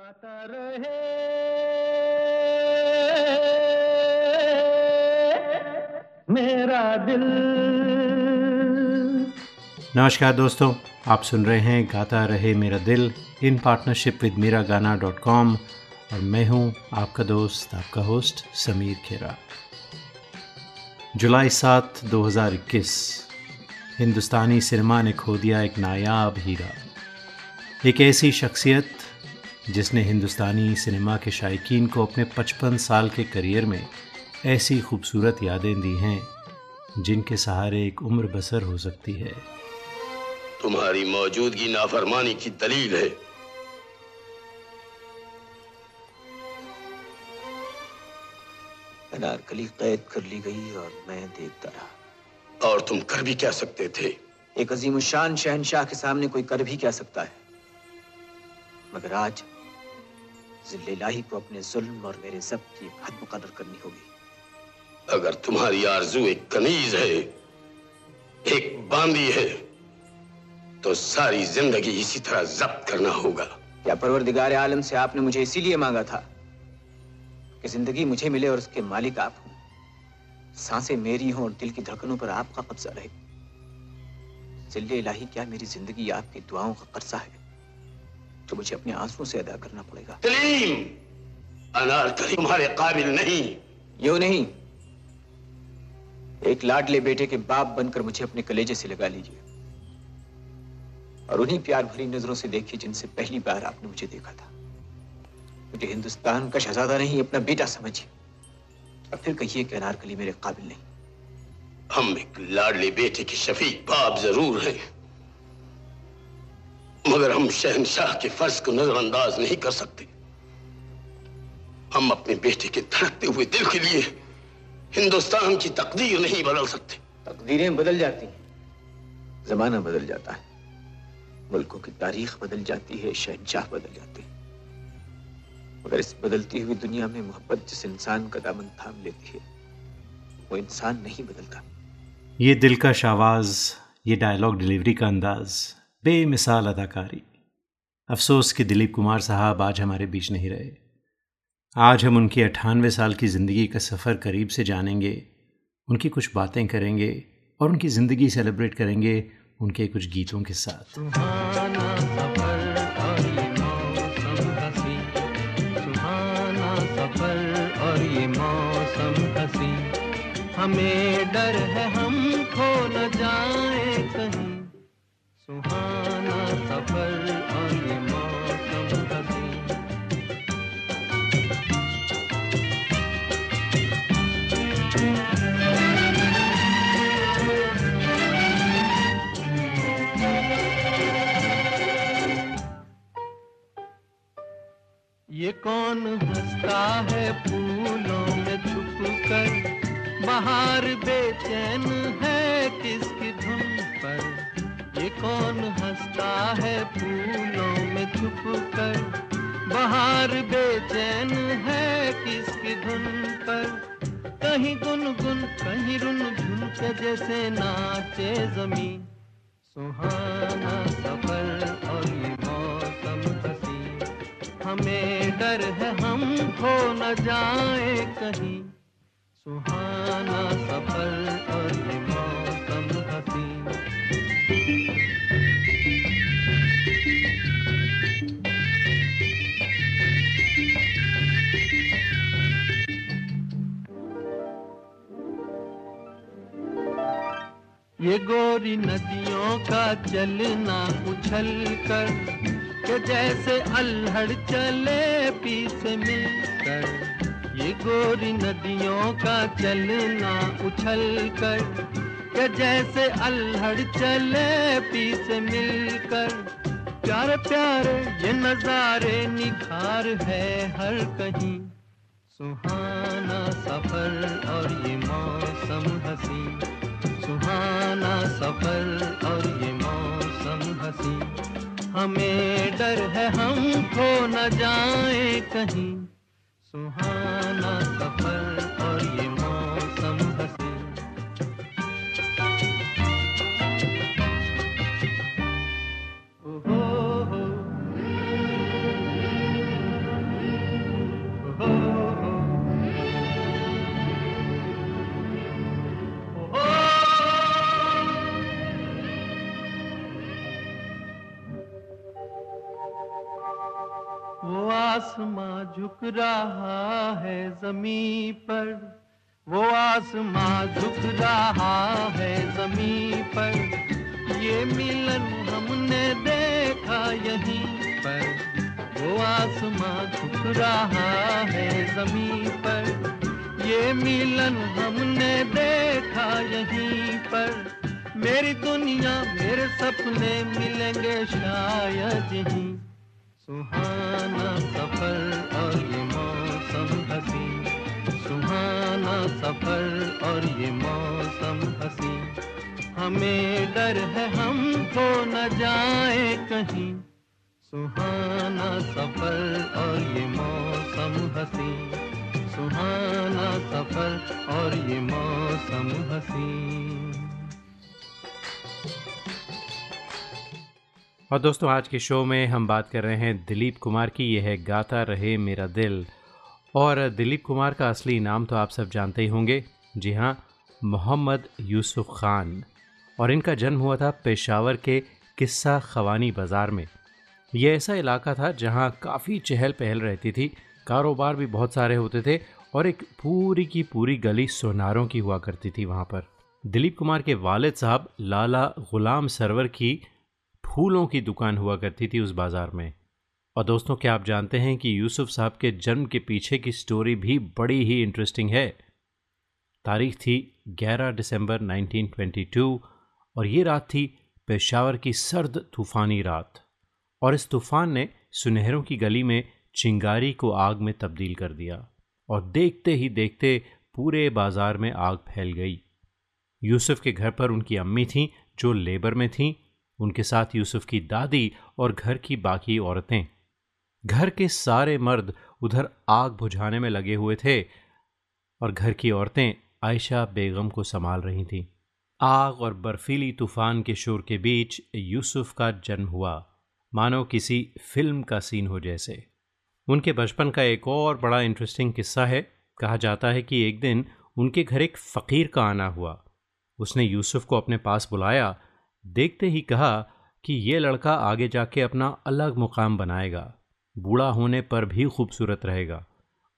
गाता रहे। मेरा दिल। नमस्कार दोस्तों, आप सुन रहे हैं गाता रहे मेरा दिल इन पार्टनरशिप विद मेरा गाना डॉट कॉम और मैं हूँ आपका दोस्त, आपका होस्ट समीर खेरा। जुलाई सात 2021 हिंदुस्तानी सिनेमा ने खो दिया एक नायाब हीरा। एक ऐसी शख्सियत जिसने हिंदुस्तानी सिनेमा के शायकीन को अपने 55 साल के करियर में ऐसी खूबसूरत यादें दी हैं जिनके सहारे एक उम्र बसर हो सकती है। तुम्हारी मौजूदगी नाफरमानी की दलील है। अनारकली कैद कर ली गई और मैं देखता रहा। और तुम कर भी क्या सकते थे? एक अजीम शान शहनशाह के सामने कोई कर भी क्या सकता है? मगर आज जिल्लाही को अपने जुल्म और मेरे जब की हद मुकदर करनी होगी। अगर तुम्हारी आरज़ू एक कनीज है एक बांदी है तो सारी ज़िंदगी इसी तरह जब्त करना होगा। क्या परवरदिगार आलम से आपने मुझे इसीलिए मांगा था कि ज़िंदगी मुझे मिले और उसके मालिक आप हों। साँसें मेरी हों और दिल की धड़कनों पर आपका कब्जा रहे। ज़िले इलाही क्या मेरी ज़िंदगी आपकी दुआओं का कर्जा है? तो मुझे अपने आंसुओं से अदा करना पड़ेगा। अनारकली तुम्हारे काबिल नहीं। यू नहीं। एक लाडले बेटे के बाप बनकर मुझे अपने कलेजे से लगा लीजिए। और उन्हीं प्यार भरी नज़रों से देखिए जिनसे पहली बार आपने मुझे देखा था। मुझे हिंदुस्तान का शहजादा नहीं अपना बेटा समझिए। और फिर कहिए कि अनारकली मेरे काबिल नहीं। हम एक लाडले बेटे के शफीक बाप ज़रूर हैं। मगर हम शहनशाह के फ़र्ज़ को नजरअंदाज नहीं कर सकते। हम अपने बेटे के धड़कते हुए दिल के लिए हिंदुस्तान की तकदीर नहीं बदल सकते। तकदीरें बदल जाती हैं। जमाना बदल जाता है। मुल्कों की तारीख बदल जाती है शहनशाह बदल जाते हैं। मगर इस बदलती हुई दुनिया में मोहब्बत जिस इंसान का दामन थाम लेती है वो इंसान नहीं बदलता। ये दिल का शावाज ये डायलॉग डिलीवरी का अंदाज बेमिसाल अदाकारी। अफसोस कि दिलीप कुमार साहब आज हमारे बीच नहीं रहे। आज हम उनकी अट्ठानवे साल की ज़िंदगी का सफ़र करीब से जानेंगे, उनकी कुछ बातें करेंगे और उनकी ज़िंदगी सेलिब्रेट करेंगे उनके कुछ गीतों के साथ। हमें डर है, हम खो न जाए कहीं। ये कौन हंसता है फूलों में छुप कर बाहर बेचैन कौन हंसता है फूलों में छुप कर? बाहर बेचैन है किसकी धुन पर? कहीं गुन गुन कहीं रुन झुन के जैसे नाचे जमी सुहाना सफ़र और ये मौसम हसी हमें डर है हम खो न जाए कहीं। सुहाना सफ़र और ये मौसम ये गोरी नदियों का चलना उछल कर, के जैसे अल्हड़ चले पीछे मिलकर। ये गोरी नदियों का चलना उछल कर, के जैसे अल्हड़ चले पीछे मिलकर। प्यारे प्यारे ये नजारे निखार है हर कहीं। सुहाना सफ़र और ये मौसम हसी सुहाना सफ़र और ये मौसम हसी। हमें डर है हम खो न जाए कहीं। सुहाना रहा है ज़मीन पर, वो आसमां झुक रहा है ज़मीन पर। ये मिलन हमने देखा यहीं पर, वो आसमां झुक रहा है ज़मीन पर। ये मिलन हमने देखा यहीं पर, मेरी दुनिया मेरे सपने मिलेंगे शायद यहीं सुहाना सफ़र और ये मौसम हसी। सुहाना सफ़र और ये मौसम हसी। हमें डर है हम तो न जाए कहीं। सुहाना सफ़र और ये मौसम हसी। सुहाना सफ़र और ये मौसम हसी। और दोस्तों, आज के शो में हम बात कर रहे हैं दिलीप कुमार की। यह है गाता रहे मेरा दिल। और दिलीप कुमार का असली नाम तो आप सब जानते ही होंगे। जी हाँ मोहम्मद यूसुफ ख़ान। और इनका जन्म हुआ था पेशावर के किस्सा खवानी बाज़ार में। यह ऐसा इलाका था जहाँ काफ़ी चहल पहल रहती थी। कारोबार भी बहुत सारे होते थे और एक पूरी की पूरी गली सोनारों की हुआ करती थी वहाँ पर। दिलीप कुमार के वालिद साहब लाला गुलाम सरवर की फूलों की दुकान हुआ करती थी उस बाज़ार में। और दोस्तों, क्या आप जानते हैं कि यूसुफ साहब के जन्म के पीछे की स्टोरी भी बड़ी ही इंटरेस्टिंग है? तारीख थी 11 दिसंबर 1922 और ये रात थी पेशावर की सर्द तूफ़ानी रात। और इस तूफ़ान ने सुनहरों की गली में चिंगारी को आग में तब्दील कर दिया और देखते ही देखते पूरे बाज़ार में आग फैल गई। यूसुफ के घर पर उनकी अम्मी थीं, जो लेबर में थीं उनके साथ यूसुफ की दादी और घर की बाकी औरतें। घर के सारे मर्द उधर आग बुझाने में लगे हुए थे और घर की औरतें आयशा बेगम को संभाल रही थीं। आग और बर्फीली तूफ़ान के शोर के बीच यूसुफ का जन्म हुआ। मानो किसी फ़िल्म का सीन हो जैसे। उनके बचपन का एक और बड़ा इंटरेस्टिंग किस्सा है। कहा जाता है कि एक दिन उनके घर एक फ़कीर का आना हुआ। उसने यूसुफ को अपने पास बुलाया देखते ही कहा कि ये लड़का आगे जाके अपना अलग मुकाम बनाएगा। बूढ़ा होने पर भी खूबसूरत रहेगा।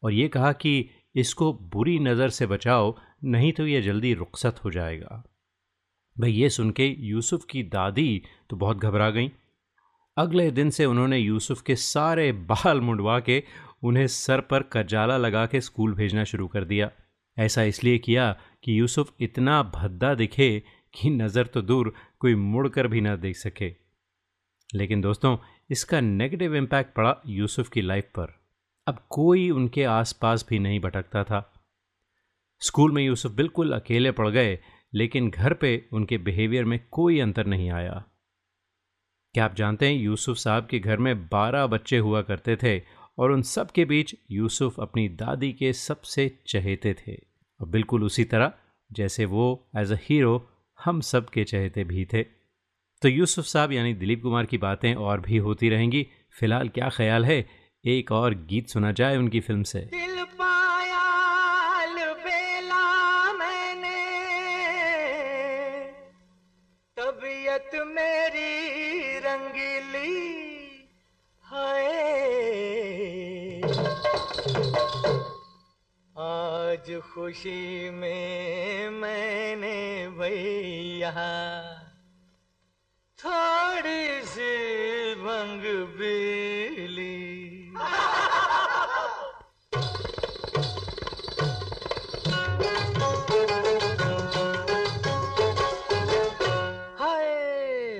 और ये कहा कि इसको बुरी नज़र से बचाओ, नहीं तो ये जल्दी रुखसत हो जाएगा। भाई ये सुन के यूसुफ की दादी तो बहुत घबरा गई। अगले दिन से उन्होंने यूसुफ के सारे बाल मुंडवा के उन्हें सर पर कजाला लगा के स्कूल भेजना शुरू कर दिया। ऐसा इसलिए किया कि यूसुफ इतना भद्दा दिखे कि नज़र तो दूर कोई मुड़कर भी ना देख सके। लेकिन दोस्तों, इसका नेगेटिव इम्पैक्ट पड़ा यूसुफ की लाइफ पर। अब कोई उनके आसपास भी नहीं भटकता था। स्कूल में यूसुफ बिल्कुल अकेले पड़ गए, लेकिन घर पे उनके बिहेवियर में कोई अंतर नहीं आया। क्या आप जानते हैं, यूसुफ साहब के घर में बारह बच्चे हुआ करते थे और उन सब के बीच यूसुफ अपनी दादी के सबसे चहेते थे। और बिल्कुल उसी तरह, जैसे वो एज अ हीरो हम सब के चहेते भी थे। तो यूसुफ साहब यानी दिलीप कुमार की बातें और भी होती रहेंगी। फ़िलहाल क्या ख्याल है? एक और गीत सुना जाए उनकी फ़िल्म से। दिल तबीयत मेरी रंगीली आज खुशी में भैया थोड़ी सी भंग बिली।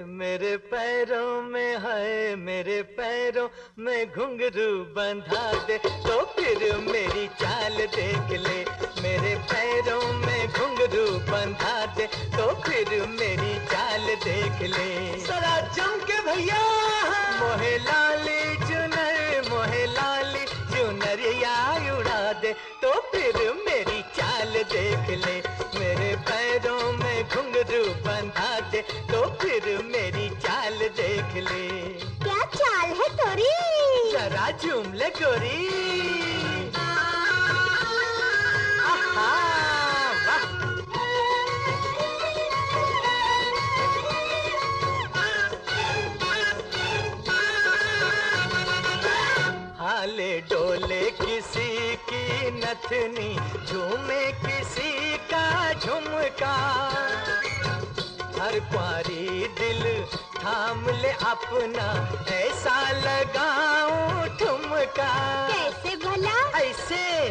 मेरे पैरों में है मेरे पैरों में घुंघरू बंधा दे। तो फिर मेरी चाल देख ले मेरे पैरों में घुंघरू बंधा दे तो फिर मेरी चाल देख ले। सरा जम के भैया। मोहे लाली चुनर मोहे लाली चुनरिया उड़ा दे तो फिर मेरी चाल देख ले। मेरे पैरों में घुंघरू बंधा दे तो फिर मेरी चाल देख ले। क्या चाल है तोरी? जरा झूम ले गोरी। नथनी झूमे किसी का झुमका। हर पारी दिल थाम ले अपना ऐसा लगाऊँ ठुमका। कैसे भला? ऐसे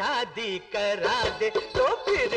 शादी करा दे तो फिर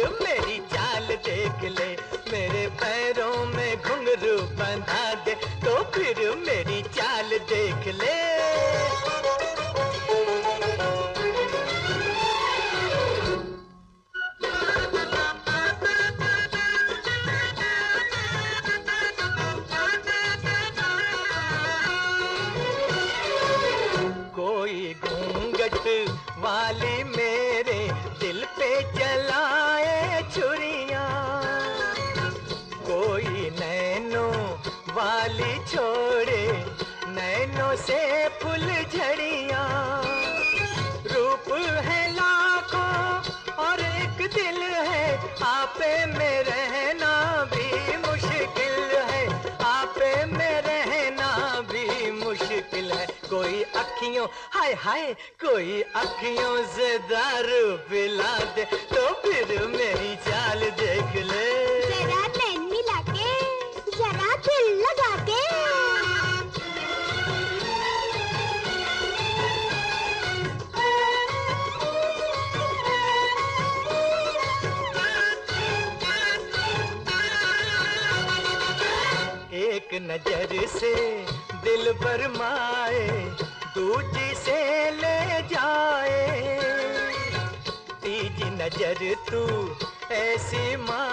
हाय हाय कोई अखियों से दारू पिला दे तो फिर मेरी चाल देख ले। जरा नैन मिला के जरा दिल लगा के। एक नज़र से दिल बरमाए दूजी ले जाए। तीज नज़र तू ऐसी मारे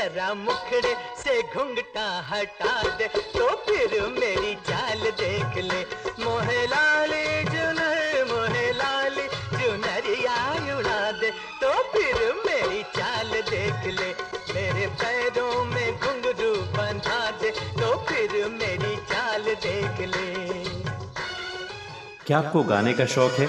जरा मुखड़े से घुंघटा हटा दे तो फिर मेरी चाल देख ले। मोहे लाली, जुनर, मोहे लाली जुनरिया उड़ा दे तो फिर मेरी चाल देख ले। मेरे पैरों में घुंघरू बंधा दे तो फिर मेरी चाल देख ले। क्या आपको गाने का शौक है?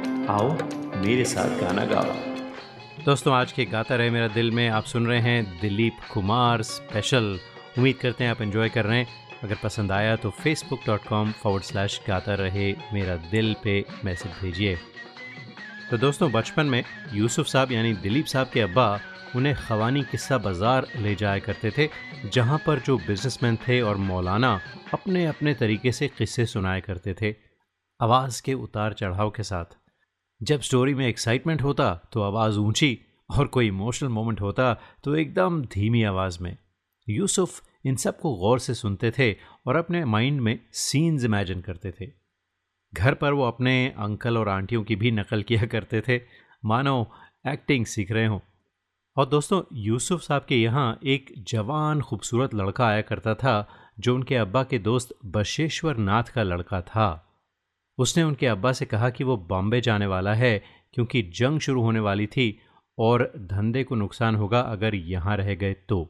आओ, मेरे साथ गाना गाओ। दोस्तों, आज के गाता रहे मेरा दिल में। आप सुन रहे हैं दिलीप कुमार स्पेशल उम्मीद करते हैं आप एंजॉय कर रहे हैं। अगर पसंद आया तो Facebook dot com forward slash गाता रहे मेरा दिल पे मैसेज भेजिए। तो दोस्तों, बचपन में यूसुफ साहब, यानी दिलीप साहब के अब्बा, उन्हें खवानी किस्सा बाज़ार ले जाया करते थे, जहाँ पर जो बिजनेसमैन थे और मौलाना अपने अपने तरीके से किस्से सुनाया करते थे, आवाज़ के उतार चढ़ाव के साथ। जब स्टोरी में एक्साइटमेंट होता तो आवाज़ ऊँची और कोई इमोशनल मोमेंट होता तो एकदम धीमी आवाज़ में। यूसुफ इन सबको गौर से सुनते थे और अपने माइंड में सीन्स इमेजिन करते थे। घर पर वो अपने अंकल और आंटियों की भी नकल किया करते थे। मानो एक्टिंग सीख रहे हों। और दोस्तों, यूसुफ साहब के यहाँ एक जवान खूबसूरत लड़का आया करता था, जो उनके अब्बा के दोस्त बशेश्वर नाथ का लड़का था। उसने उनके अब्बा से कहा कि वो बॉम्बे जाने वाला है, क्योंकि जंग शुरू होने वाली थी और धंधे को नुकसान होगा अगर यहाँ रह गए तो।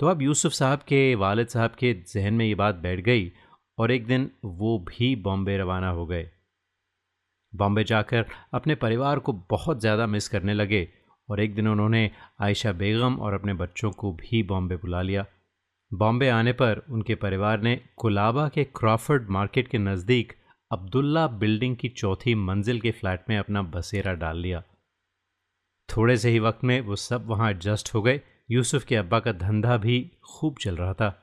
तो अब यूसुफ साहब के, वालिद साहब के जहन में ये बात बैठ गई और एक दिन वो भी बॉम्बे रवाना हो गए। बॉम्बे जाकर अपने परिवार को बहुत ज़्यादा मिस करने लगे और एक दिन उन्होंने आयशा बेगम और अपने बच्चों को भी बॉम्बे बुला लिया। बॉम्बे आने पर उनके परिवार ने कोलाबा के क्रॉफर्ड मार्केट के नज़दीक अब्दुल्ला बिल्डिंग की चौथी मंजिल के फ्लैट में अपना बसेरा डाल लिया। थोड़े से ही वक्त में वो सब वहाँ एडजस्ट हो गए। यूसुफ के अब्बा का धंधा भी खूब चल रहा था।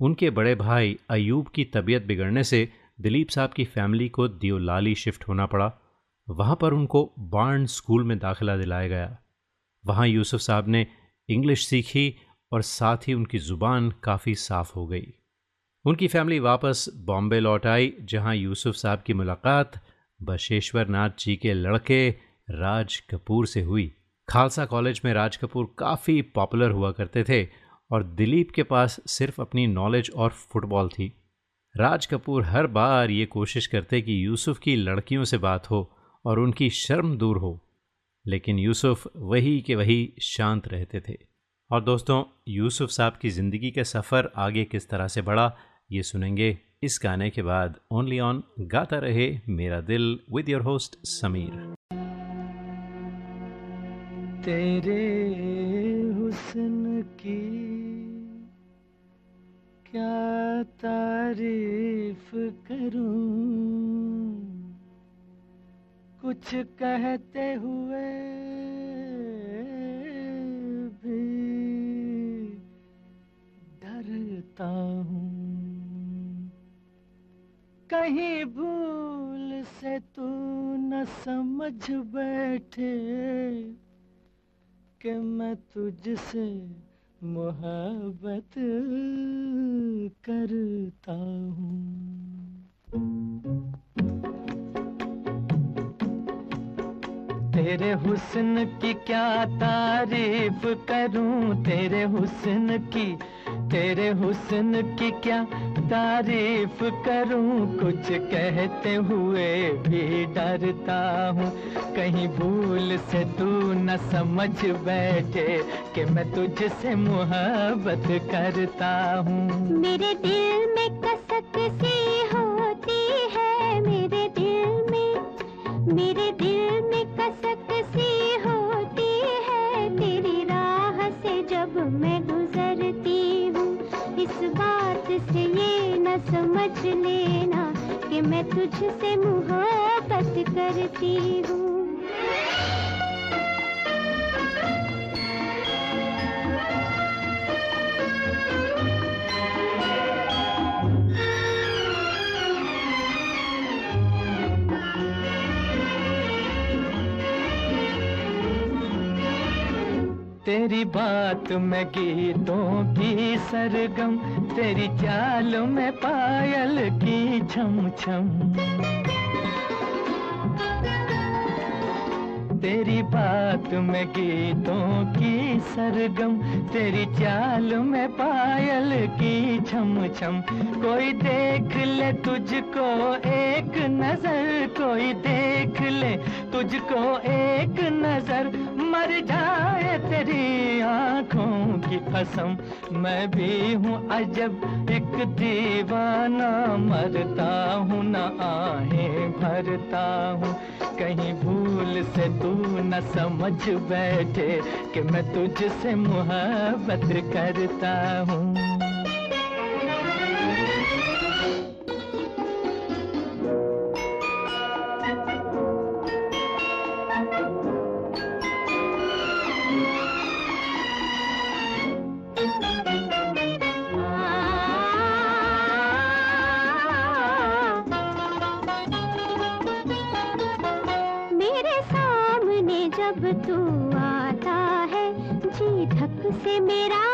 उनके बड़े भाई अयूब की तबीयत बिगड़ने से दिलीप साहब की फैमिली को दियोलाली शिफ्ट होना पड़ा। वहाँ पर उनको बार्न स्कूल में दाखिला दिलाया गया। वहाँ यूसुफ साहब ने इंग्लिश सीखी और साथ ही उनकी ज़ुबान काफ़ी साफ़ हो गई। उनकी फैमिली वापस बॉम्बे लौट आई, जहाँ यूसुफ साहब की मुलाकात बशेश्वर नाथ जी के लड़के राज कपूर से हुई। खालसा कॉलेज में राज कपूर काफ़ी पॉपुलर हुआ करते थे और दिलीप के पास सिर्फ़ अपनी नॉलेज और फुटबॉल थी। राज कपूर हर बार ये कोशिश करते कि यूसुफ की लड़कियों से बात हो और उनकी शर्म दूर हो, लेकिन यूसुफ वही के वही शांत रहते थे। और दोस्तों, यूसुफ साहब की ज़िंदगी का सफ़र आगे किस तरह से बढ़ा ये सुनेंगे इस गाने के बाद ओनली ऑन गाता रहे मेरा दिल विद योर होस्ट समीर। तेरे हुस्न की क्या तारीफ़ करूँ? कुछ कहते हुए भी डरता हूँ। कहीं भूल से तू न समझ बैठे कि मैं तुझसे मोहब्बत करता हूँ। तेरे हुस्न की क्या तारीफ़ करूँ? तेरे हुस्न की तेरे हुस्न की क्या तारीफ़ करूँ? कुछ कहते हुए भी डरता हूँ। कहीं भूल से तू न समझ बैठे कि मैं तुझसे मुहब्बत करता हूँ। मेरे दिल में कसक सी होती है, मेरे दिल में, मेरे दिल में कसक सी होती समझ लेना कि मैं तुझसे मोहब्बत करती हूँ। तेरी बात में गीतों की सरगम तेरी चाल में पायल की छम छम तेरी बात में गीतों की सरगम, तेरी चाल में पायल की छम छम कोई देख ले तुझको एक नज़र, कोई देख ले तुझको एक नज़र। मर जाए तेरी आँखों की कसम। मैं भी हूँ अजब, एक दीवाना। मरता हूँ ना आहे, भरता हूँ। कहीं भूल से तू न समझ बैठे कि मैं तुझसे मोहब्बत करता हूँ। मेरा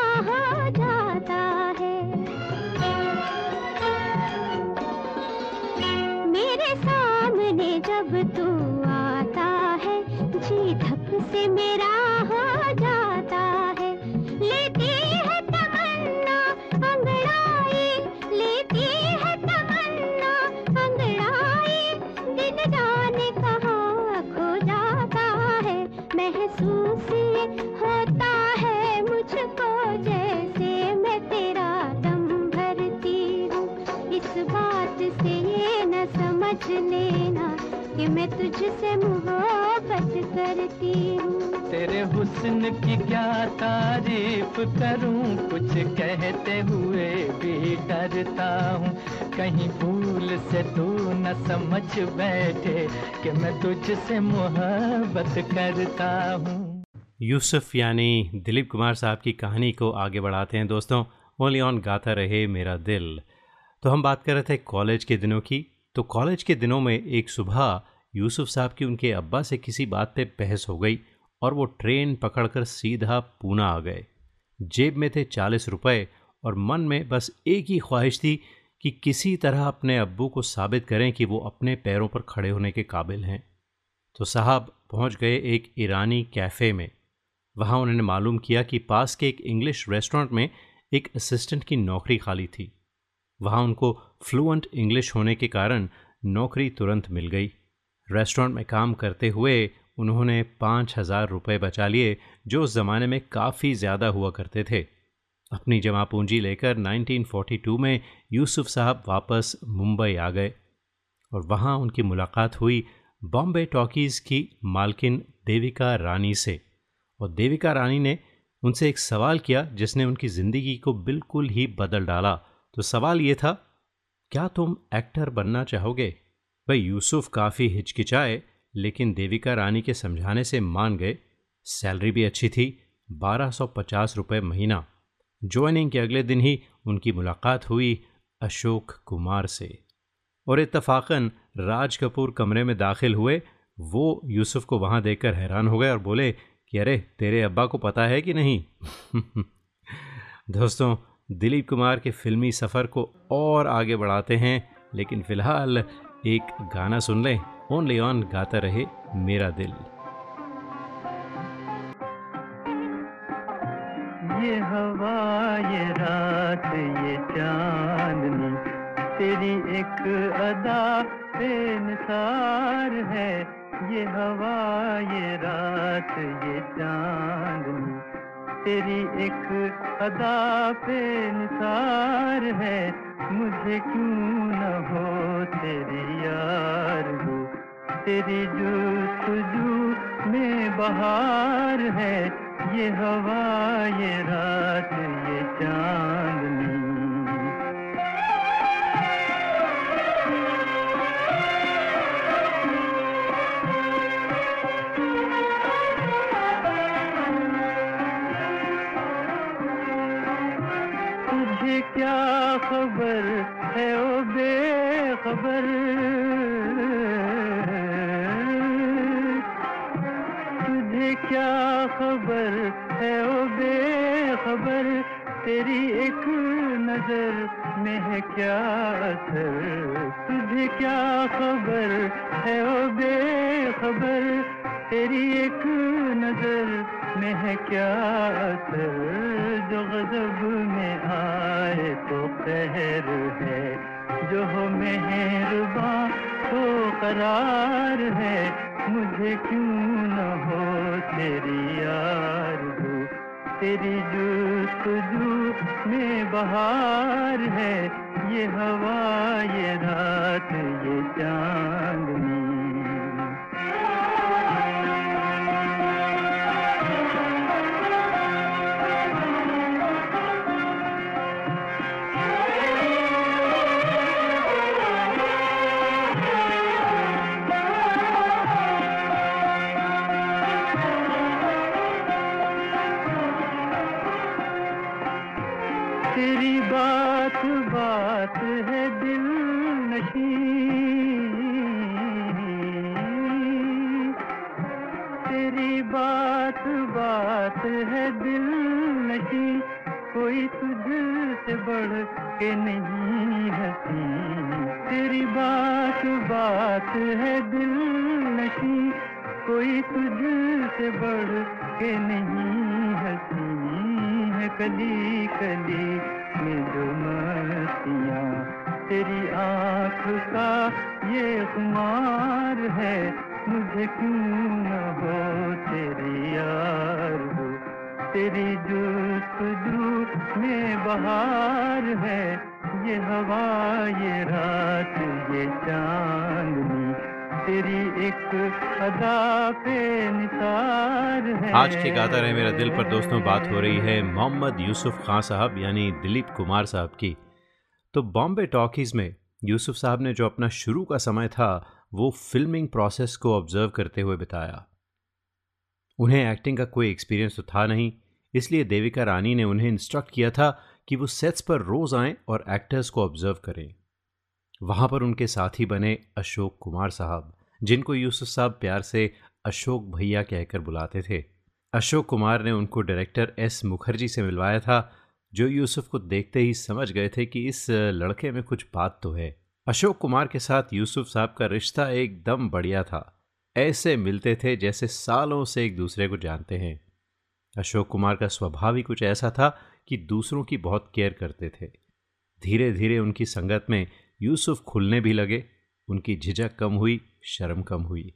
कि मैं तुझसे मोहब्बत करता हूँ। यूसुफ यानी दिलीप कुमार साहब की कहानी को आगे बढ़ाते हैं दोस्तों। ओनली ऑन गाता रहे मेरा दिल। तो हम बात कर रहे थे कॉलेज के दिनों की। तो कॉलेज के दिनों में एक सुबह यूसुफ साहब की उनके अब्बा से किसी बात पे बहस हो गई और वो ट्रेन पकड़कर सीधा पूना आ गए। जेब में थे चालीस रुपए और मन में बस एक ही ख्वाहिश थी कि किसी तरह अपने अब्बू को साबित करें कि वो अपने पैरों पर खड़े होने के काबिल हैं। तो साहब पहुँच गए एक ईरानी कैफ़े में। वहाँ उन्होंने मालूम किया कि पास के एक इंग्लिश रेस्टोरेंट में एक असिस्टेंट की नौकरी खाली थी। वहाँ उनको फ्लुएंट इंग्लिश होने के कारण नौकरी तुरंत मिल गई। रेस्टोरेंट में काम करते हुए उन्होंने पाँच हज़ार रुपये बचा लिए, जो उस ज़माने में काफ़ी ज़्यादा हुआ करते थे। अपनी जमा पूंजी लेकर 1942 में यूसुफ साहब वापस मुंबई आ गए और वहाँ उनकी मुलाकात हुई बॉम्बे टॉकीज़ की मालकिन देविका रानी से। और देविका रानी ने उनसे एक सवाल किया जिसने उनकी ज़िंदगी को बिल्कुल ही बदल डाला। तो सवाल ये था, क्या तुम एक्टर बनना चाहोगे? भाई, यूसुफ काफ़ी हिचकिचाए, लेकिन देविका रानी के समझाने से मान गए। सैलरी भी अच्छी थी, बारह सौ पचास रुपये महीना। ज्वाइनिंग के अगले दिन ही उनकी मुलाकात हुई अशोक कुमार से। और इतफाक़न राज कपूर कमरे में दाखिल हुए, वो यूसुफ को वहाँ देखकर हैरान हो गए और बोले कि अरे, तेरे अब्बा को पता है कि नहीं? दोस्तों, दिलीप कुमार के फिल्मी सफ़र को और आगे बढ़ाते हैं, लेकिन फ़िलहाल एक गाना सुन लें। ओनली ऑन गाता रहे मेरा दिल। ये रात, ये चांदनी। तेरी एक अदा बेनसार है। ये हवा, ये रात, ये चांदनी। तेरी एक अदा पे निसार है। मुझे क्यों न हो तेरी यार हो तेरी जो तुझू में बहार है। ये हवा, ये रात, ये क्या खबर है ओ तेरी एक नज़र में है क्या असर? तुझे क्या खबर है? ओ बेखबर, तेरी एक नज़र में है क्या असर? जो गजब में आए तो कहर है, जो हो मेहरबा तो करार है। मुझे क्यों न हो तेरी यार तेरी जो में बहार है ये हवा ये रात ये चांदनी। के नहीं हसी तेरी बात बात है दिल नशी। कोई तुझ से बढ़ के नहीं हसी है कली कली में जो मस्तियाँ। तेरी आँख का ये कुमार है। मुझे क्यों न हो तेरी यार हो? तेरी जुस्तजू में बहार है, ये हवा, ये रात, ये चांदनी। तेरी एक अदा पे है। आज के गाता रहे मेरा दिल पर दोस्तों, बात हो रही है मोहम्मद यूसुफ खान साहब, यानी दिलीप कुमार साहब की। तो बॉम्बे टॉकीज़ में यूसुफ साहब ने जो अपना शुरू का समय था, वो फिल्मिंग प्रोसेस को ऑब्ज़र्व करते हुए बिताया। उन्हें एक्टिंग का कोई एक्सपीरियंस तो था नहीं इसलिए देविका रानी ने उन्हें इंस्ट्रक्ट किया था कि वो सेट्स पर रोज आएँ और एक्टर्स को ऑब्ज़र्व करें। वहाँ पर उनके साथी बने अशोक कुमार साहब, जिनको यूसुफ साहब प्यार से अशोक भैया कहकर बुलाते थे। अशोक कुमार ने उनको डायरेक्टर एस मुखर्जी से मिलवाया था, जो यूसुफ को देखते ही समझ गए थे कि इस लड़के में कुछ बात तो है। अशोक कुमार के साथ यूसुफ साहब का रिश्ता एकदम बढ़िया था। ऐसे मिलते थे जैसे सालों से एक दूसरे को जानते हैं। अशोक कुमार का स्वभाव ही कुछ ऐसा था कि दूसरों की बहुत केयर करते थे। धीरे धीरे उनकी संगत में यूसुफ खुलने भी लगे, उनकी झिझक कम हुई, शर्म कम हुई।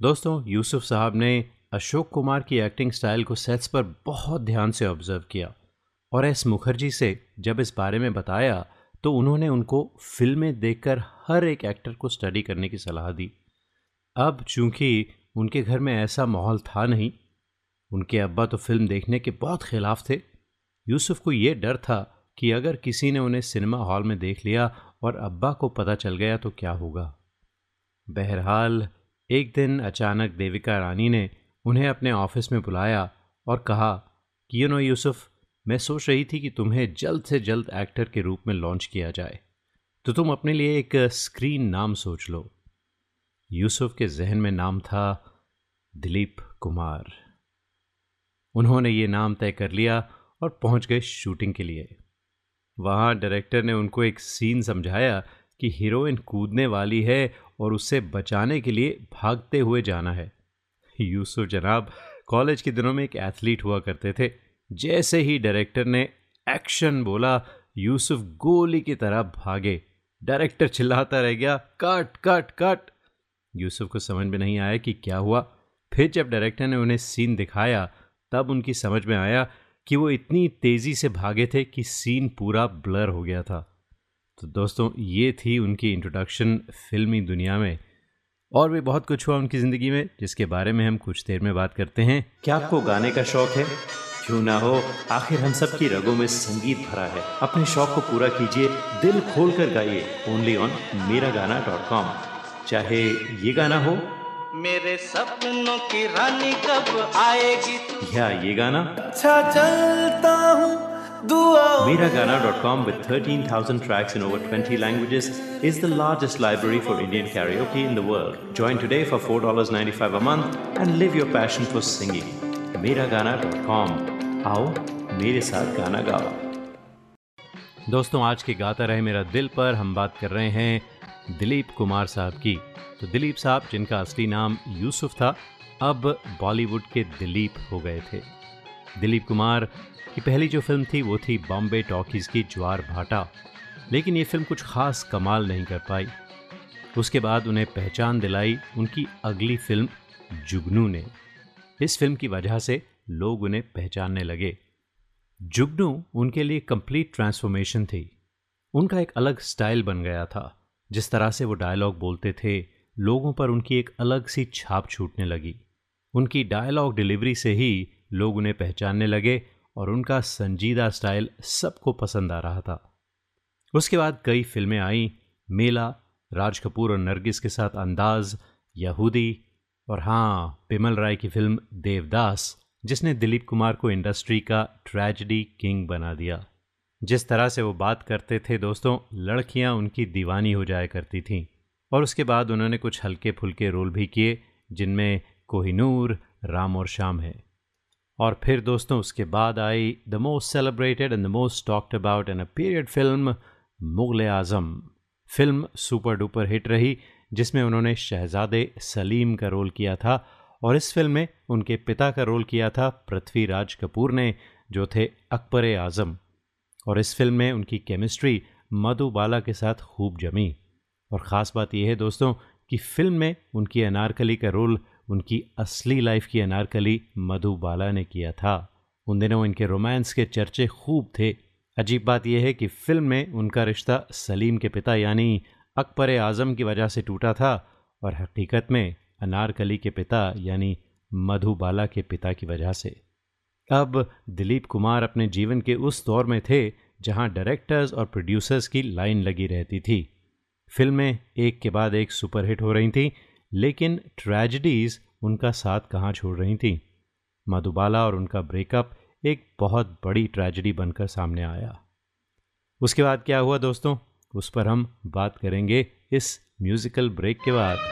दोस्तों, यूसुफ साहब ने अशोक कुमार की एक्टिंग स्टाइल को सेट्स पर बहुत ध्यान से ऑब्ज़र्व किया और एस मुखर्जी से जब इस बारे में बताया तो उन्होंने उनको फ़िल्में देखकर हर एक एक्टर को स्टडी करने की सलाह दी। अब चूँकि उनके घर में ऐसा माहौल था नहीं उनके अब्बा तो फ़िल्म देखने के बहुत खिलाफ थे। यूसुफ को ये डर था कि अगर किसी ने उन्हें सिनेमा हॉल में देख लिया और अब्बा को पता चल गया तो क्या होगा। बहरहाल, एक दिन अचानक देविका रानी ने उन्हें अपने ऑफ़िस में बुलाया और कहा कि यू नो यूसुफ, मैं सोच रही थी कि तुम्हें जल्द से जल्द एक्टर के रूप में लॉन्च किया जाए। तो तुम अपने लिए एक स्क्रीन नाम सोच लो। यूसुफ के जहन में नाम था दिलीप कुमार। उन्होंने ये नाम तय कर लिया और पहुँच गए शूटिंग के लिए। वहाँ डायरेक्टर ने उनको एक सीन समझाया कि हीरोइन कूदने वाली है और उससे बचाने के लिए भागते हुए जाना है। यूसुफ जनाब कॉलेज के दिनों में एक एथलीट हुआ करते थे। जैसे ही डायरेक्टर ने एक्शन बोला, यूसुफ गोली की तरह भागे। डायरेक्टर चिल्लाता रह गया, कट कट कट! यूसुफ को समझ में नहीं आया कि क्या हुआ। फिर जब डायरेक्टर ने उन्हें सीन दिखाया तब उनकी समझ में आया कि वो इतनी तेज़ी से भागे थे कि सीन पूरा ब्लर हो गया था। तो दोस्तों, ये थी उनकी इंट्रोडक्शन फिल्मी दुनिया में। और भी बहुत कुछ हुआ उनकी ज़िंदगी में, जिसके बारे में हम कुछ देर में बात करते हैं। क्या आपको गाने का शौक है? क्यों ना हो, आखिर हम सब की रगों में संगीत भरा है। अपने शौक को पूरा कीजिए, दिल खोल कर गाइए। ओनली ऑन मेरा गाना डॉट कॉम चाहे ये गाना हो मेरे सपनों की रानी कब आएगी या ये गाना अच्छा चलता हूँ Miragana.com with 13,000 tracks in over 20 languages is the largest library for Indian karaoke in the world. Join today for $4.95 a month and live your passion for singing. Miragana.com आओ मेरे साथ गाना गाओ दोस्तों आज के गाता रहे मेरा दिल पर हम बात कर रहे हैं दिलीप कुमार साहब की तो दिलीप साहब, जिनका असली नाम यूसुफ था, अब बॉलीवुड के दिलीप हो गए थे। दिलीप कुमार की पहली जो फ़िल्म थी, वो थी बॉम्बे टॉकीज़ की ज्वार भाटा। लेकिन ये फ़िल्म कुछ खास कमाल नहीं कर पाई। उसके बाद उन्हें पहचान दिलाई उनकी अगली फ़िल्म, जुगनू ने। इस फ़िल्म की वजह से लोग उन्हें पहचानने लगे। जुगनू उनके लिए कंप्लीट ट्रांसफॉर्मेशन थी। उनका एक अलग स्टाइल बन गया था, जिस तरह से वो डायलॉग बोलते थे लोगों पर उनकी एक अलग सी छाप छूटने लगी। उनकी डायलॉग डिलीवरी से ही लोग उन्हें पहचानने लगे और उनका संजीदा स्टाइल सबको पसंद आ रहा था। उसके बाद कई फ़िल्में आई, मेला, राज कपूर और नरगिस के साथ अंदाज, यहूदी और हाँ पिमल राय की फ़िल्म देवदास, जिसने दिलीप कुमार को इंडस्ट्री का ट्रेजिडी किंग बना दिया। जिस तरह से वो बात करते थे दोस्तों, लड़कियाँ उनकी दीवानी हो जाया करती थीं। और उसके बाद उन्होंने कुछ हल्के फुल्के रोल भी किए, जिनमें कोहिनूर, राम और शाम है। और फिर दोस्तों, उसके बाद आई the most celebrated and the most talked about an a period film, Mughal Azam. Film super duper hit रही, जिसमें उन्होंने शहजादे सलीम का रोल किया था और इस फ़िल्म में उनके पिता का रोल किया था पृथ्वीराज कपूर ने, जो थे अकबर आज़म। और इस फ़िल्म में उनकी केमिस्ट्री मधुबाला के साथ खूब जमी। और ख़ास बात यह है दोस्तों कि फ़िल्म में उनकी अनारकली का रोल उनकी असली लाइफ की अनारकली मधुबाला ने किया था। उन दिनों इनके रोमांस के चर्चे खूब थे। अजीब बात यह है कि फ़िल्म में उनका रिश्ता सलीम के पिता यानी अकबर आज़म की वजह से टूटा था और हकीकत में अनारकली के पिता यानी मधुबाला के पिता की वजह से। अब दिलीप कुमार अपने जीवन के उस दौर में थे जहाँ डायरेक्टर्स और प्रोड्यूसर्स की लाइन लगी रहती थी। फ़िल्में एक के बाद एक सुपरहिट हो रही थीं, लेकिन ट्रेजिडीज़ उनका साथ कहाँ छोड़ रही थीं? मधुबाला और उनका ब्रेकअप एक बहुत बड़ी ट्रेजडी बनकर सामने आया। उसके बाद क्या हुआ दोस्तों? उस पर हम बात करेंगे इस म्यूजिकल ब्रेक के बाद।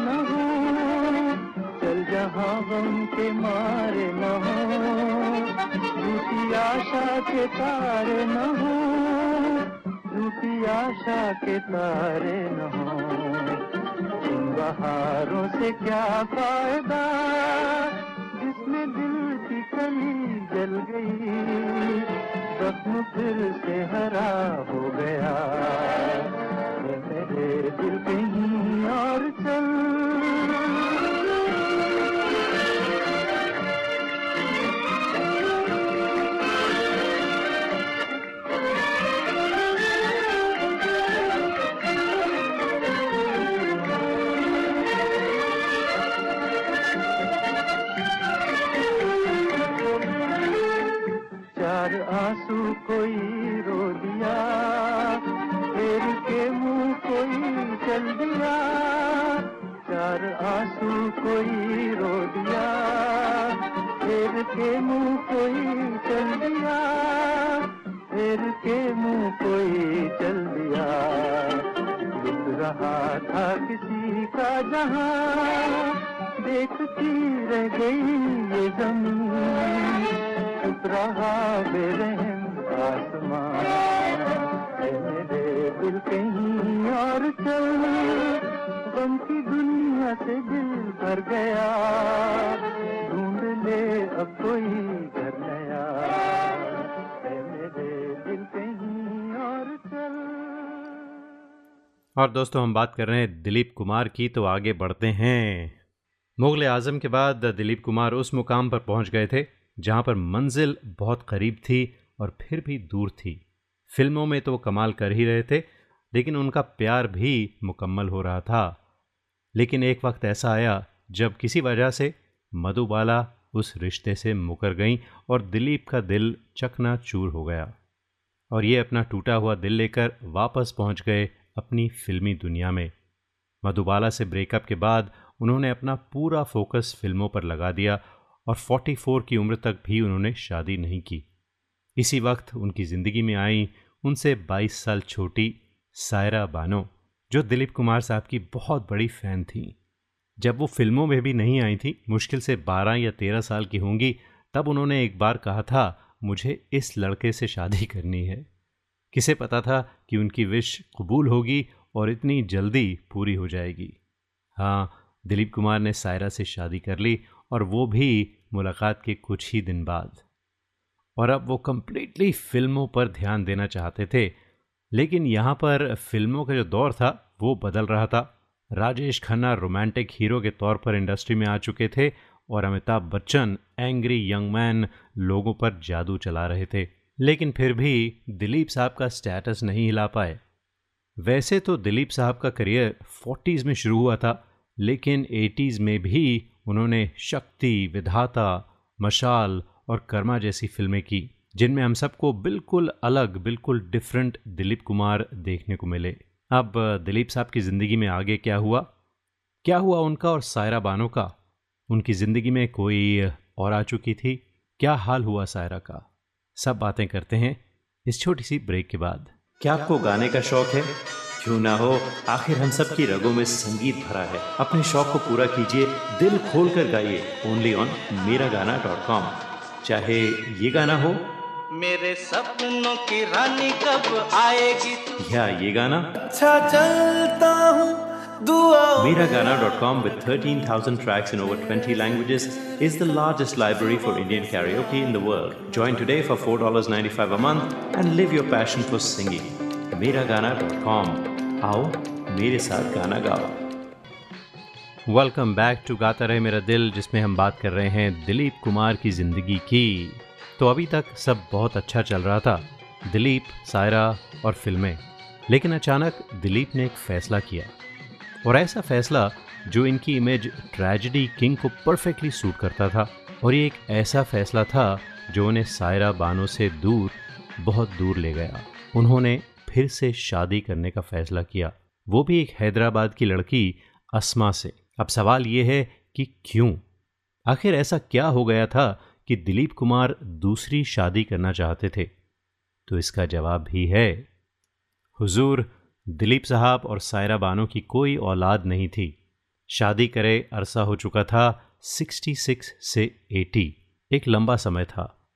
के मार न हो, रूपी आशा के तार न हो, रूपी आशा के तार न हो। इन बहारों से क्या फ़ायदा? जिसमें दिल की कमी जल गई, जख्म फिर से हरा हो गया। मेरे दिल कहीं और चल मुँह कोई चल दिया फिर के मुँह कोई चल दिया। लुट रहा था किसी का जहाँ, देखती रह गई ये ज़मीन। उठ रहा बेरहम आसमान मेरे दिल कहीं और चल। गम की दुनिया से दिल भर गया। दोस्तों, हम बात कर रहे हैं दिलीप कुमार की तो आगे बढ़ते हैं। मुगल आज़म के बाद दिलीप कुमार उस मुकाम पर पहुँच गए थे, जहाँ पर मंजिल बहुत करीब थी और फिर भी दूर थी। फ़िल्मों में तो वो कमाल कर ही रहे थे, लेकिन उनका प्यार भी मुकम्मल हो रहा था। लेकिन एक वक्त ऐसा आया, जब किसी वजह से मधुबाला उस रिश्ते से मुकर गईं और दिलीप का दिल चकना चूर हो गया। और ये अपना टूटा हुआ दिल लेकर वापस पहुँच गए अपनी फिल्मी दुनिया में। मधुबाला से ब्रेकअप के बाद उन्होंने अपना पूरा फोकस फ़िल्मों पर लगा दिया और 44 की उम्र तक भी उन्होंने शादी नहीं की। इसी वक्त उनकी ज़िंदगी में आई उनसे 22 साल छोटी सायरा बानो, जो दिलीप कुमार साहब की बहुत बड़ी फ़ैन थी। जब वो फ़िल्मों में भी नहीं आई थी, मुश्किल से 12 या 13 साल की होंगी, तब उन्होंने एक बार कहा था, मुझे इस लड़के से शादी करनी है। किसे पता था कि उनकी विश कबूल होगी और इतनी जल्दी पूरी हो जाएगी। हाँ दिलीप कुमार ने सायरा से शादी कर ली और वो भी मुलाकात के कुछ ही दिन बाद। और अब वो कम्प्लीटली फ़िल्मों पर ध्यान देना चाहते थे, लेकिन यहाँ पर फ़िल्मों का जो दौर था, वो बदल रहा था। राजेश खन्ना रोमांटिक हीरो के तौर पर इंडस्ट्री में आ चुके थे और Amitabh Bachchan angry young man लोगों पर जादू चला रहे थे। लेकिन फिर भी दिलीप साहब का स्टेटस नहीं हिला पाए। वैसे तो दिलीप साहब का करियर फोर्टीज़ में शुरू हुआ था, लेकिन एटीज़ में भी उन्होंने शक्ति, विधाता, मशाल और कर्मा जैसी फ़िल्में की, जिनमें हम सबको बिल्कुल अलग, बिल्कुल डिफरेंट दिलीप कुमार देखने को मिले। अब दिलीप साहब की ज़िंदगी में आगे क्या हुआ? क्या हुआ उनका और सायरा बानो का? उनकी ज़िंदगी में कोई और आ चुकी थी? क्या हाल हुआ सायरा का? सब बातें करते हैं इस छोटी सी ब्रेक के बाद। क्या आपको गाने का शौक है? क्यों ना हो? आखिर हम सब की रगों में संगीत भरा है। अपने शौक को पूरा कीजिए, दिल खोल कर गाइए। ओनली ऑन मेरा गाना डॉट कॉम चाहे ये गाना हो मेरे सपनों की रानी कब आएगी या ये गाना अच्छा चलता हूँ Miragana.com with 13,000 tracks in over 20 languages is the largest library for Indian karaoke in the world. Join today for $4.95 a month and live your passion for singing. Miragana.com. आओ मेरे साथ गाना गाओ वेलकम बैक टू गाता रहे मेरा दिल जिसमें हम बात कर रहे हैं दिलीप कुमार की ज़िंदगी की तो अभी तक सब बहुत अच्छा चल रहा था, दिलीप, सायरा और फ़िल्में। लेकिन अचानक दिलीप ने एक फैसला किया। और ऐसा फैसला जो इनकी इमेज ट्रेजिडी किंग को परफेक्टली सूट करता था। और ये एक ऐसा फैसला था जो उन्हें सायरा बानो से दूर, बहुत दूर ले गया। उन्होंने फिर से शादी करने का फैसला किया। वो भी एक हैदराबाद की लड़की, असमा से। अब सवाल ये है कि क्यों? आखिर ऐसा क्या हो गया था कि दिलीप कुमार दूसरी शादी करना चाहते थे तो इसका जवाब भी है, हुजूर, दिलीप साहब और सायरा बानो की कोई औलाद नहीं थी। शादी करे अरसा हो चुका था 66 से 80 एक लंबा समय था।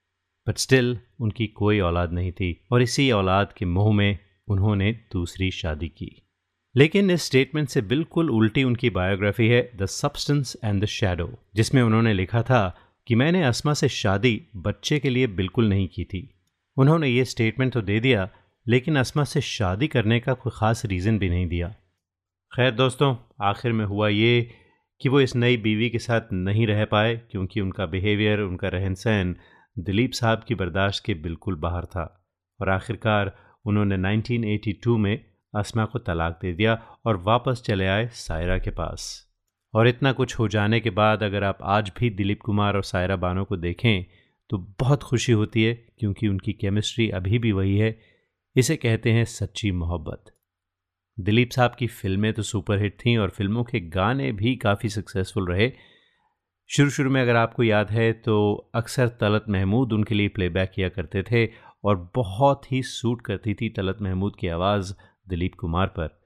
बट स्टिल उनकी कोई औलाद नहीं थी और इसी औलाद के मुँह में उन्होंने दूसरी शादी की। लेकिन इस स्टेटमेंट से बिल्कुल उल्टी उनकी बायोग्राफी है the substance and the shadow जिसमें उन्होंने लिखा था कि मैंने असमा से शादी बच्चे के लिए बिल्कुल नहीं की थी। उन्होंने ये स्टेटमेंट तो दे दिया, लेकिन असमा से शादी करने का कोई ख़ास रीज़न भी नहीं दिया। खैर दोस्तों, आखिर में हुआ ये कि वो इस नई बीवी के साथ नहीं रह पाए, क्योंकि उनका बिहेवियर उनका रहन सहन दिलीप साहब की बर्दाश्त के बिल्कुल बाहर था। और आखिरकार उन्होंने 1982 में असमा को तलाक दे दिया और वापस चले आए सायरा के पास। और इतना कुछ हो जाने के बाद अगर आप आज भी दिलीप कुमार और सायरा बानो को देखें तो बहुत खुशी होती है क्योंकि उनकी केमिस्ट्री अभी भी वही है। इसे कहते हैं सच्ची मोहब्बत। दिलीप साहब की फ़िल्में तो सुपरहिट थीं और फ़िल्मों के गाने भी काफ़ी सक्सेसफुल रहे। शुरू शुरू में अगर आपको याद है तो अक्सर तलत महमूद उनके लिए प्लेबैक किया करते थे और बहुत ही सूट करती थी तलत महमूद की आवाज़ दिलीप कुमार पर।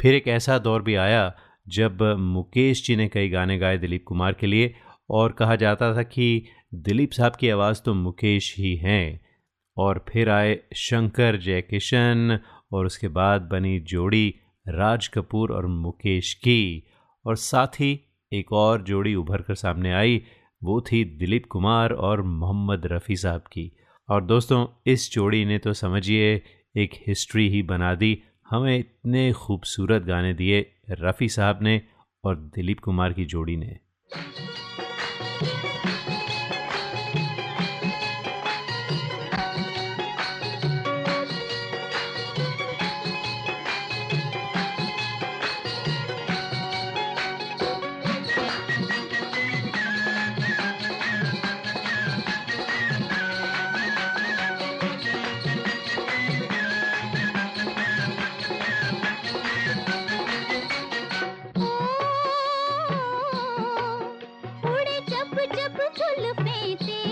फिर एक ऐसा दौर भी आया जब मुकेश जी ने कई गाने गाए दिलीप कुमार के लिए और कहा जाता था कि दिलीप साहब की आवाज़ तो मुकेश ही हैं। और फिर आए शंकर, जयकिशन और उसके बाद बनी जोड़ी राज कपूर और मुकेश की। और साथ ही एक और जोड़ी उभर कर सामने आई, वो थी दिलीप कुमार और मोहम्मद रफ़ी साहब की। और दोस्तों, इस जोड़ी ने तो समझिए एक हिस्ट्री ही बना दी। हमें इतने खूबसूरत गाने दिए रफ़ी साहब ने और दिलीप कुमार की जोड़ी ने। पे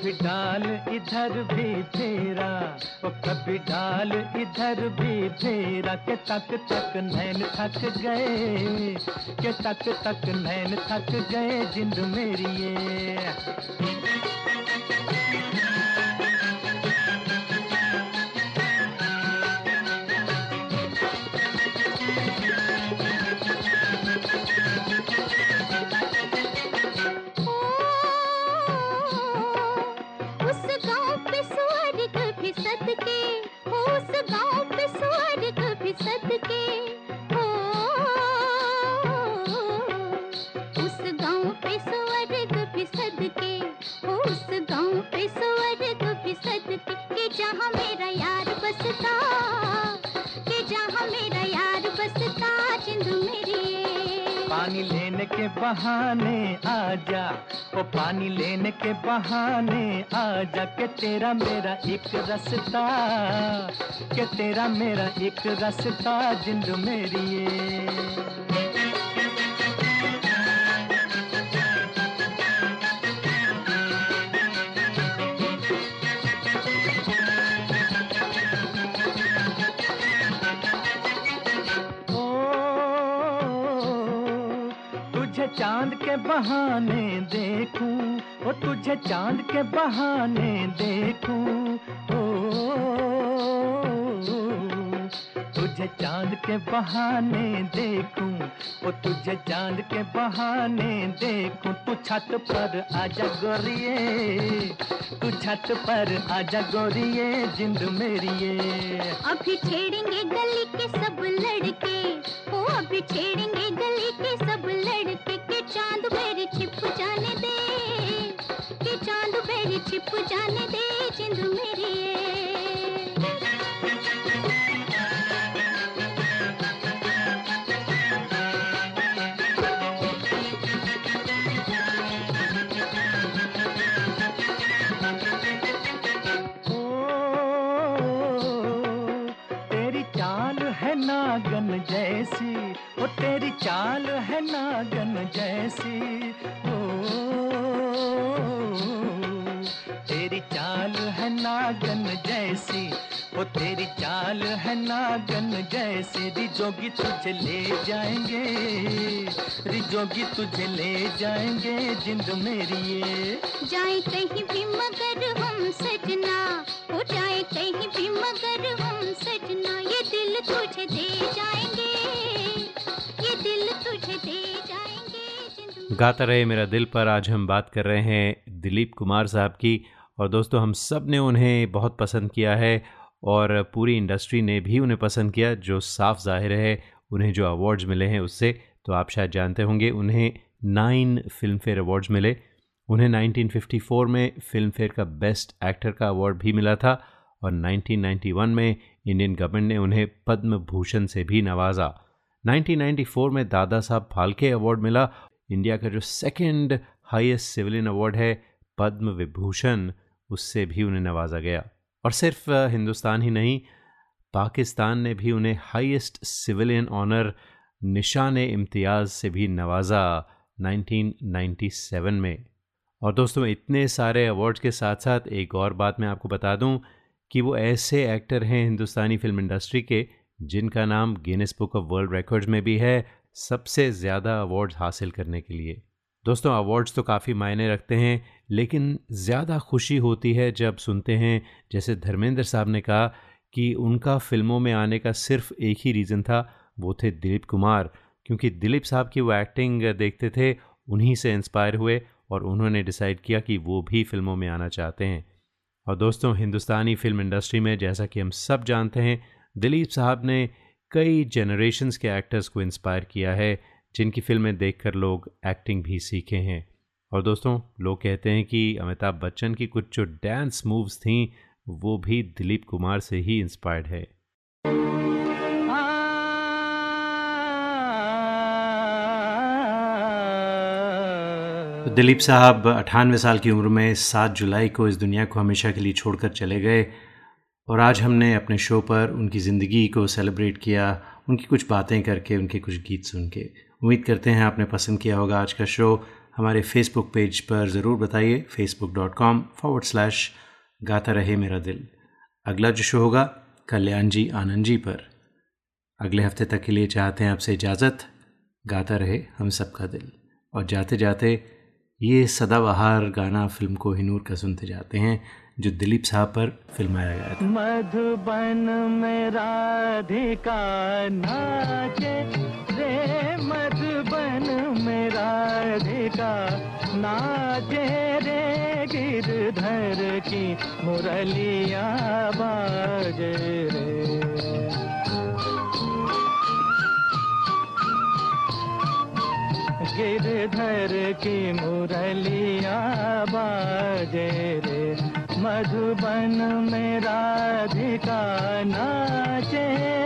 कभी डाल इधर भी फेरा वो कभी डाल इधर भी फेरा, के तक तक नैन थक गए, के तक तक नैन थक गए जिंद मेरी ये। बहाने आजा, ओ पानी लेने के बहाने आजा के तेरा मेरा एक रस्ता, के तेरा मेरा एक रस्ता जिंद मेरी बहाने देखूँ ओ तुझे चाँद के बहाने देखूँ ओ ओ, ओ तुझे चाँद के बहाने देखूँ ओ तुझे चाँद के बहाने देखूँ तू छत पर आजा गोरिए तू छत पर आजा गोरिए जिंद मेरी अभी छेड़ेंगे गली के सब लड़के ओ अभी छेड़ेंगे गली के छिप तुझे ले जाएँगे रिजोगी तुझे ले जाएँगे जिंद मेरी ये। जाए कहीं भी मगर हम सजना हो जाए कहीं भी मगर हम सजना ये दिल तुझे दे जाएँगे ये दिल तुझे दे जाएँगे गाता रहे मेरा दिल पर आज हम बात कर रहे हैं दिलीप कुमार साहब की और दोस्तों हम सबने उन्हें बहुत पसंद किया है और पूरी इंडस्ट्री ने भी उन्हें पसंद किया जो साफ़ ज़ाहिर है उन्हें जो अवार्ड्स मिले हैं उससे तो आप शायद जानते होंगे, उन्हें नाइन फ़िल्म फेयर अवार्ड्स मिले। उन्हें 1954 में फ़िल्म फेयर का बेस्ट एक्टर का अवार्ड भी मिला था और 1991 में इंडियन गवर्नमेंट ने उन्हें पद्म भूषण से भी नवाजा। 1994 में दादा साहब फाल्के अवार्ड मिला। इंडिया का जो सेकंड हाईएस्ट सिविलियन अवार्ड है पद्म विभूषण उससे भी उन्हें नवाजा गया। और सिर्फ़ हिंदुस्तान ही नहीं पाकिस्तान ने भी उन्हें हाईएस्ट सिविलियन ऑनर निशान इम्तियाज़ से भी नवाजा 1997 में। और दोस्तों, इतने सारे अवार्ड्स के साथ साथ एक और बात मैं आपको बता दूँ कि वो ऐसे एक्टर हैं हिंदुस्तानी फ़िल्म इंडस्ट्री के जिनका नाम Guinness book of world records में भी है सबसे ज़्यादा अवार्ड्स हासिल करने के लिए। दोस्तों अवार्ड्स तो काफ़ी मायने रखते हैं, लेकिन ज़्यादा खुशी होती है जब सुनते हैं, जैसे धर्मेंद्र साहब ने कहा कि उनका फ़िल्मों में आने का सिर्फ़ एक ही रीज़न था, वो थे दिलीप कुमार। क्योंकि दिलीप साहब की वो एक्टिंग देखते थे, उन्हीं से इंस्पायर हुए और उन्होंने डिसाइड किया कि वो भी फ़िल्मों में आना चाहते हैं। और दोस्तों, हिंदुस्तानी फ़िल्म इंडस्ट्री में जैसा कि हम सब जानते हैं, दिलीप साहब ने कई जनरेशन्स के एक्टर्स को इंस्पायर किया है, जिनकी फ़िल्में देखकर लोग एक्टिंग भी सीखे हैं। और दोस्तों, लोग कहते हैं कि अमिताभ बच्चन की कुछ जो डांस मूव्स थी वो भी दिलीप कुमार से ही इंस्पायर्ड है। तो दिलीप साहब अठानवे साल की उम्र में सात जुलाई को इस दुनिया को हमेशा के लिए छोड़कर चले गए और आज हमने अपने शो पर उनकी ज़िंदगी को सेलिब्रेट किया उनकी कुछ बातें करके उनके कुछ गीत सुन के। उम्मीद करते हैं आपने पसंद किया होगा आज का शो। हमारे फेसबुक पेज पर ज़रूर बताइए कॉम फॉरवर्ड स्लैश गाता रहे मेरा दिल। अगला जो शो होगा कल्याण जी आनंद जी पर। अगले हफ़्ते तक के लिए चाहते हैं आपसे इजाज़त। गाता रहे हम सबका दिल। और जाते जाते ये सदाबहार गाना फ़िल्म को हिनूर का सुनते जाते हैं, जो दिलीप साहब पर फिल्माया गया था। मधुबन में राधिका नाचे रे, मधुबन में राधिका नाचे रे गिरधर की मुरलिया बाजे रे। गिरधर की मुरलिया बाजे रे। मधुबन में राधिका नाचे।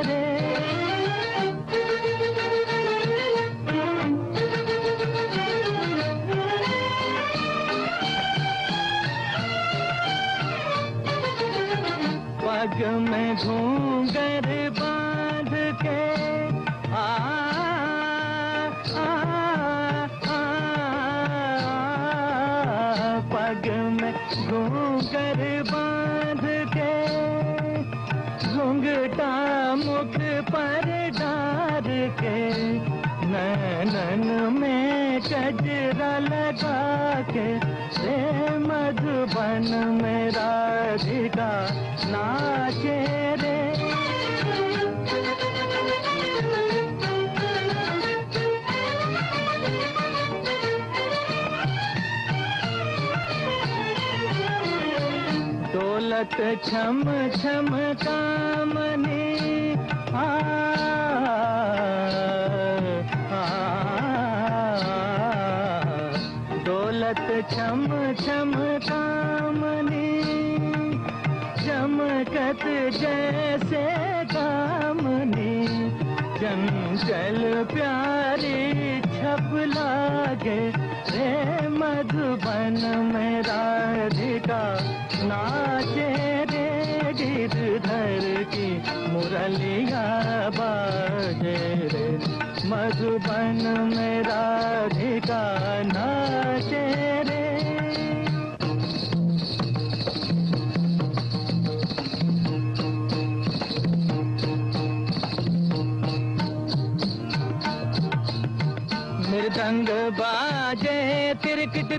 पग में घूंगर बाँध के। आ पग में घूंगर बाँध के। घूंघटा मुख पर डार के। नैनन में कजरा लगा के। मधुबन में राधिका नाचे रे। दौलत छम छम कामने आ, आ,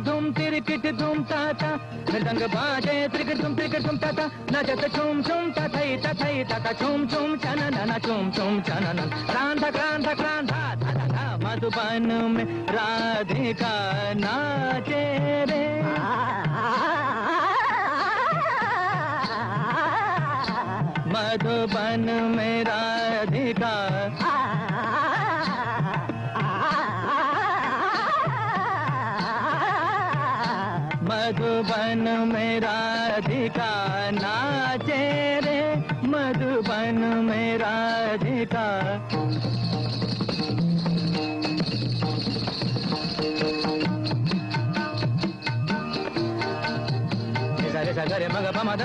धूम तिरकिट धूम ताता। मृदंग बाजे तिरकिट धूम तिरकिट धूम ताता। नचत छुम छुम तथई तथई तका छुम छुम चनन न छुम छुम चनन क्रांत क्रांत क्रांत धा धा धा। मधुबन में राधिका नाचे रे। मधुबन में राधिका मधुबन में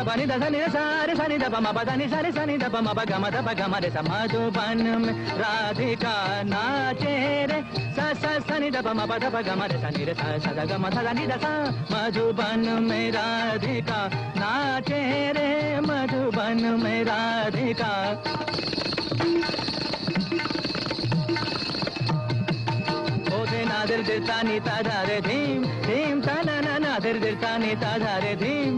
పని ద సని సారి సని ద పమ ప దని సరి సని ద పమ ప గమ ద ప గమ రే స మధుబన్ में राधिका नाचे रे स स सनि द पम प द प गम रे सनि रे स स द गम थ द नि द स मधुबन में राधिका नाचे रे मधुबन में राधिका ओदे नादर दिरतानी ताधारे धीम धीम तना ना नादर दिरतानी ताधारे धीम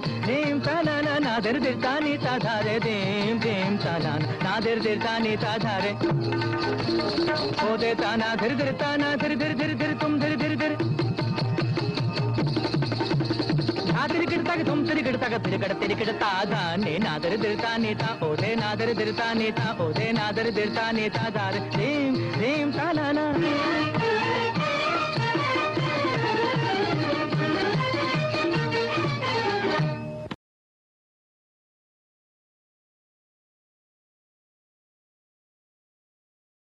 धीम तना ना नादर दिरतानी ताधारे धीम धीम तना नादर दिरतानी ताधारे ओदे ताना धीर धीर ताना धीर धीर धीर धीर तुम धीर धीर धीर తిరిగిడతాక తుమ్ తిరిగిడతాక తిరిగడ తిరిగిడతా దాన్ని నాదరి దిర్తా నీత ఓదే నాదరి దిర్తా నీత ఓదే నాదరి దిర్తా నీత దారి ధీం ధీం తానా